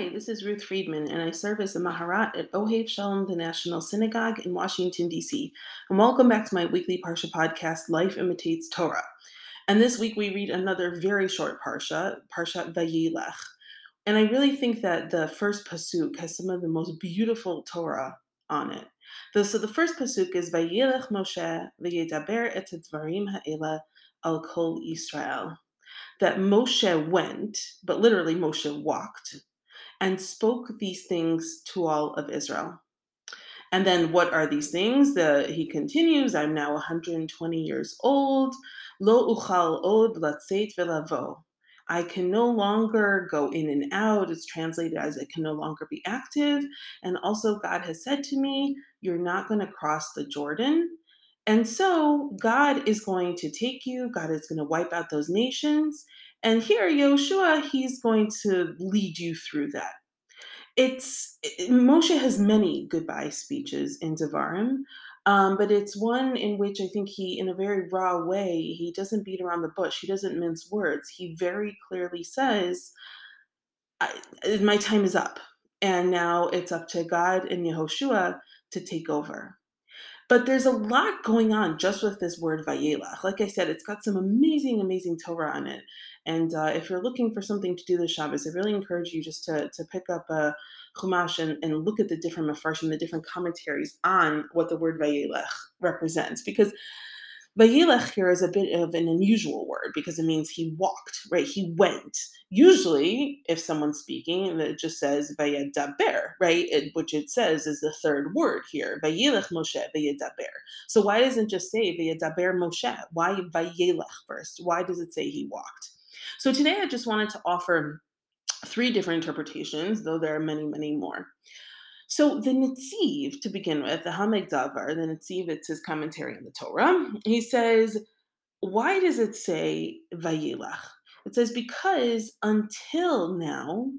Hi, this is Ruth Friedman, and I serve as a Maharat at Ohev Shalom, the National Synagogue in Washington, D.C. And welcome back to my weekly Parsha podcast, Life Imitates Torah. And this week we read another very short Parsha, Parsha Vayelech. And I really think that the first Pasuk has some of the most beautiful Torah on it. So the first Pasuk is Vayelech Moshe Vayedaber et Dvarim Ha'ela al Kol Israel that Moshe went, but literally Moshe walked, and spoke these things to all of Israel. And then what are these things? The, he continues, I'm now 120 years old. Lo uchal od latzeit velavo. I can no longer go in and out. It's translated as I can no longer be active. And also, God has said to me, You're not going to cross the Jordan. And so, God is going to take you, God is going to wipe out those nations. And here, Yoshua, he's going to lead you through that it's it, Moshe has many goodbye speeches in Devarim, um, but it's one in which I think he, in a very raw way, he doesn't beat around the bush. He doesn't mince words. He very clearly says, "My time is up, and now it's up to God and Yehoshua to take over." But there's a lot going on just with this word Vayelach. Like I said, it's got some amazing, amazing Torah on it. And uh, if you're looking for something to do this Shabbos, I really encourage you just to, to pick up a Chumash and, and look at the different Mefarshim, the different commentaries on what the word Vayelach represents. Because Vayelech here is a bit of an unusual word because it means he walked, right? He went. Usually, if someone's speaking, it just says Vayedaber, right? It, which it says is the third word here. Vayelech Moshe Vayedaber. So why doesn't it just say Vayedaber Moshe? Why Vayelech first? Why does it say he walked? So today I just wanted to offer three different interpretations, though there are many, many more. So the Netziv, to begin with, the Ha'amek Davar, the Netziv, it's his commentary on the Torah. He says, why does it say Vayelach? It says because until now,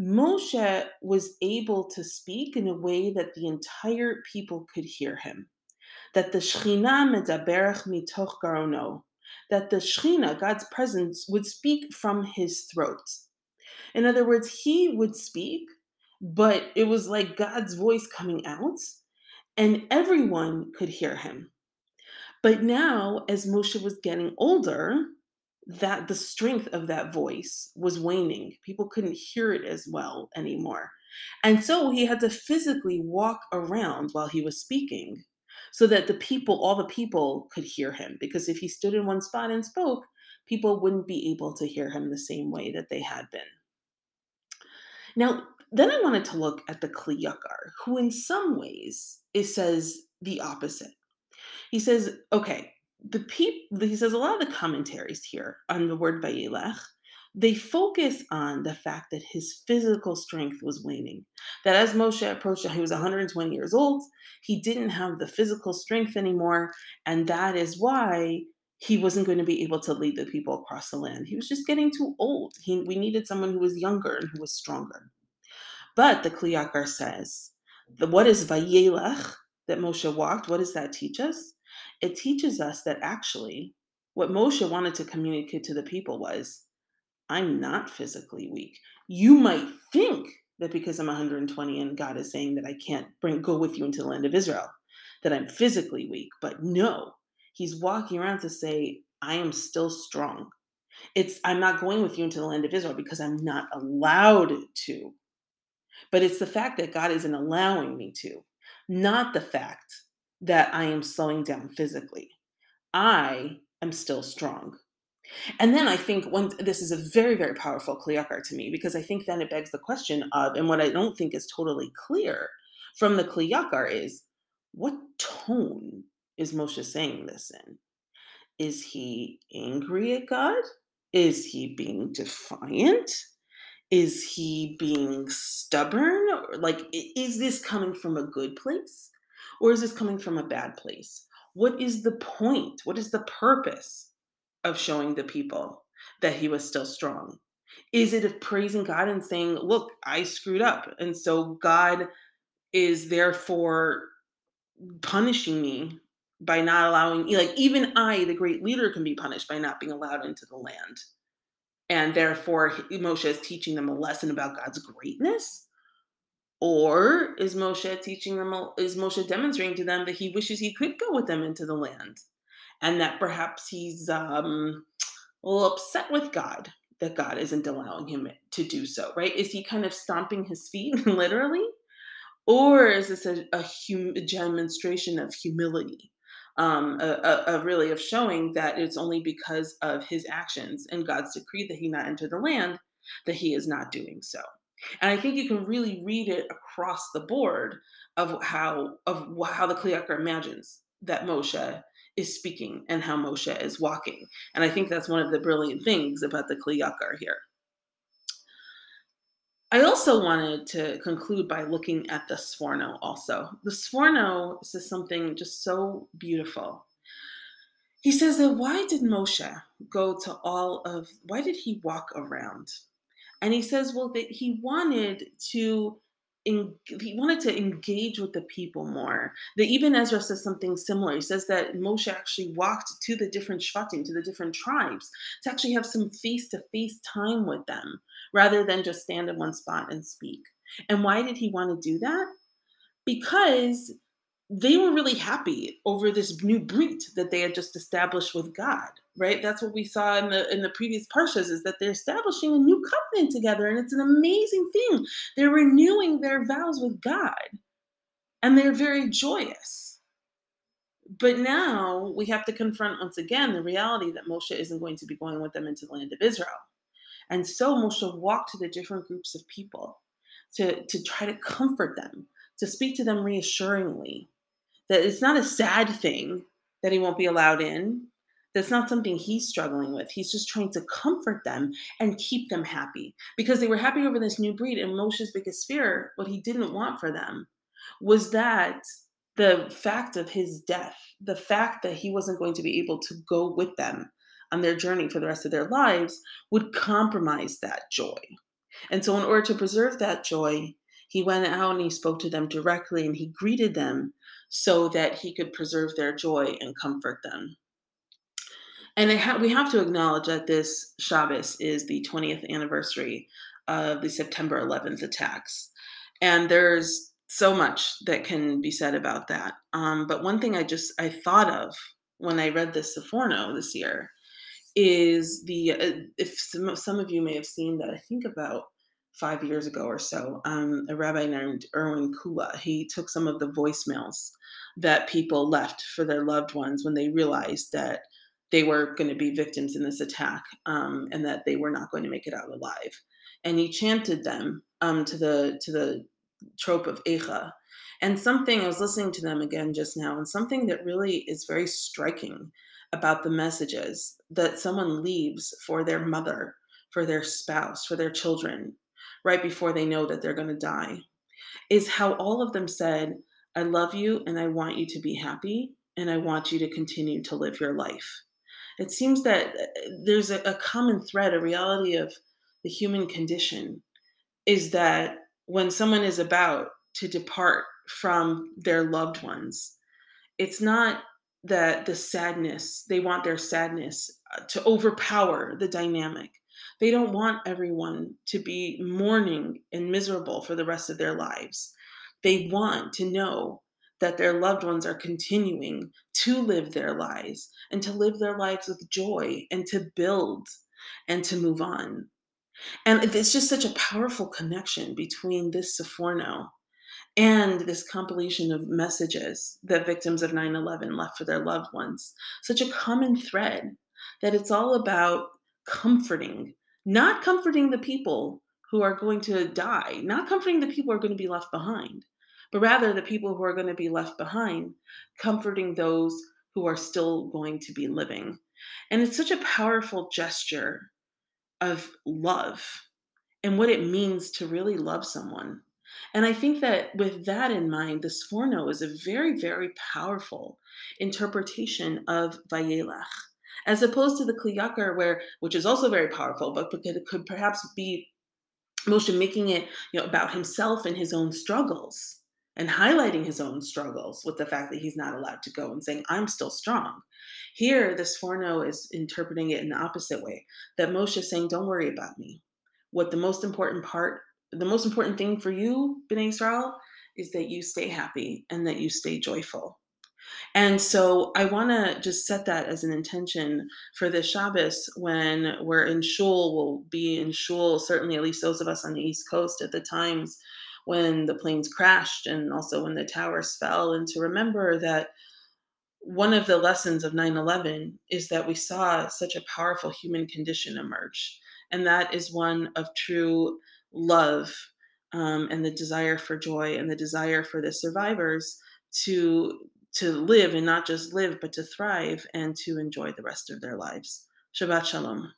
Moshe was able to speak in a way that the entire people could hear him. That the Shechina medaberach mitoch garono, that the Shechina, God's presence, would speak from his throat. In other words, he would speak but it was like God's voice coming out, and everyone could hear him. But now, as Moshe was getting older, that the strength of that voice was waning. People couldn't hear it as well anymore. And so he had to physically walk around while he was speaking so that the people, all the people, could hear him. Because if he stood in one spot and spoke, people wouldn't be able to hear him the same way that they had been. Now, then I wanted to look at the Kli Yakar, who in some ways it says the opposite. He says, okay, the he says a lot of the commentaries here on the word Vayelech, they focus on the fact that his physical strength was waning. That as Moshe approached, he was 120 years old, he didn't have the physical strength anymore, and that is why he wasn't going to be able to lead the people across the land. He was just getting too old. He, we needed someone who was younger and who was stronger. But the Kli Yakar says, the, what is Vayelech that Moshe walked? What does that teach us? It teaches us that actually what Moshe wanted to communicate to the people was, I'm not physically weak. You might think that because I'm 120 and God is saying that I can't bring go with you into the land of Israel, that I'm physically weak. But no, he's walking around to say, I am still strong. It's I'm not going with you into the land of Israel because I'm not allowed to. But it's the fact that God isn't allowing me to, not the fact that I am slowing down physically. I am still strong. And then I think one, this is a very, very powerful Kli Yakar to me because I think then it begs the question of, and what I don't think is totally clear from the Kli Yakar is what tone is Moshe saying this in? Is he angry at God? Is he being defiant? Is he being stubborn? Or like is this coming from a good place or is this coming from a bad place? What is the point? What is the purpose of showing the people that he was still strong? Is it of praising god and saying look i screwed up and so god is therefore punishing me by not allowing like even i the great leader can be punished by not being allowed into the land and therefore Moshe is teaching them a lesson about God's greatness? Or is Moshe teaching them, is Moshe demonstrating to them that he wishes he could go with them into the land? And that perhaps he's um, a little upset with God that God isn't allowing him to do so, right? Is he kind of stomping his feet, literally? Or is this a, a, hum, a demonstration of humility? Um, a, a, a, really of showing that it's only because of his actions and God's decree that he not enter the land that he is not doing so. And I think you can really read it across the board of how of how the Yakar imagines that Moshe is speaking and how Moshe is walking. And I think that's one of the brilliant things about the Yakar here. I also wanted to conclude by looking at the Sforno also. The Sforno says something just so beautiful. He says that why did Moshe go to all of, why did he walk around? And he says, well, that he wanted to in, he wanted to engage with the people more. That Ibn Ezra says something similar. He says that Moshe actually walked to the different shvatim, to the different tribes, to actually have some face-to-face time with them, rather than just stand in one spot and speak. And why did he want to do that? Because they were really happy over this new brit that they had just established with God, right? That's what we saw in the in the previous parshas is that they're establishing a new covenant together, and it's an amazing thing. They're renewing their vows with God, and they're very joyous. But now we have to confront once again the reality that Moshe isn't going to be going with them into the land of Israel. And so Moshe walked to the different groups of people to, to try to comfort them, to speak to them reassuringly, that it's not a sad thing that he won't be allowed in. That's not something he's struggling with. He's just trying to comfort them and keep them happy because they were happy over this new brit. And Moshe's biggest fear, what he didn't want for them, was that the fact of his death, the fact that he wasn't going to be able to go with them on their journey for the rest of their lives, would compromise that joy. And so, in order to preserve that joy, he went out and he spoke to them directly and he greeted them so that he could preserve their joy and comfort them. And ha- we have to acknowledge that this Shabbos is the 20th anniversary of the September 11th attacks. And there's so much that can be said about that. Um, but one thing I just I thought of when I read this Seforno this year is the uh, if some, some of you may have seen that I think about five years ago or so, um, a rabbi named Irwin Kula, he took some of the voicemails that people left for their loved ones when they realized that they were going to be victims in this attack um, and that they were not going to make it out alive. And he chanted them um, to the to the trope of Echa. And something I was listening to them again just now, and something that really is very striking about the messages that someone leaves for their mother, for their spouse, for their children, right before they know that they're going to die, is how all of them said, I love you and I want you to be happy and I want you to continue to live your life. It seems that uh, there's a, a common thread, a reality of the human condition is that when someone is about to depart from their loved ones, it's not that the sadness, they want their sadness uh, to overpower the dynamic. They don't want everyone to be mourning and miserable for the rest of their lives. They want to know that their loved ones are continuing to live their lives and to live their lives with joy and to build and to move on. And it's just such a powerful connection between this Seforno and this compilation of messages that victims of 9 11 left for their loved ones. Such a common thread that it's all about comforting, not comforting the people who are going to die, not comforting the people who are going to be left behind, but rather the people who are going to be left behind, comforting those who are still going to be living. And it's such a powerful gesture of love and what it means to really love someone. And I think that with that in mind, the Sforno is a very, very powerful interpretation of Vayelach, as opposed to the Kli Yakar, where which is also very powerful, but because it could perhaps be Moshe making it you know, about himself and his own struggles and highlighting his own struggles with the fact that he's not allowed to go and saying, I'm still strong. Here, the Sforno is interpreting it in the opposite way that Moshe is saying, Don't worry about me. What the most important part, the most important thing for you, Bnei Israel, is that you stay happy and that you stay joyful. And so I want to just set that as an intention for this Shabbos when we're in shul. We'll be in shul, certainly at least those of us on the East Coast at the times when the planes crashed and also when the towers fell, and to remember that one of the lessons of 9 11 is that we saw such a powerful human condition emerge. And that is one of true love um, and the desire for joy and the desire for the survivors to to live and not just live but to thrive and to enjoy the rest of their lives. Shabbat shalom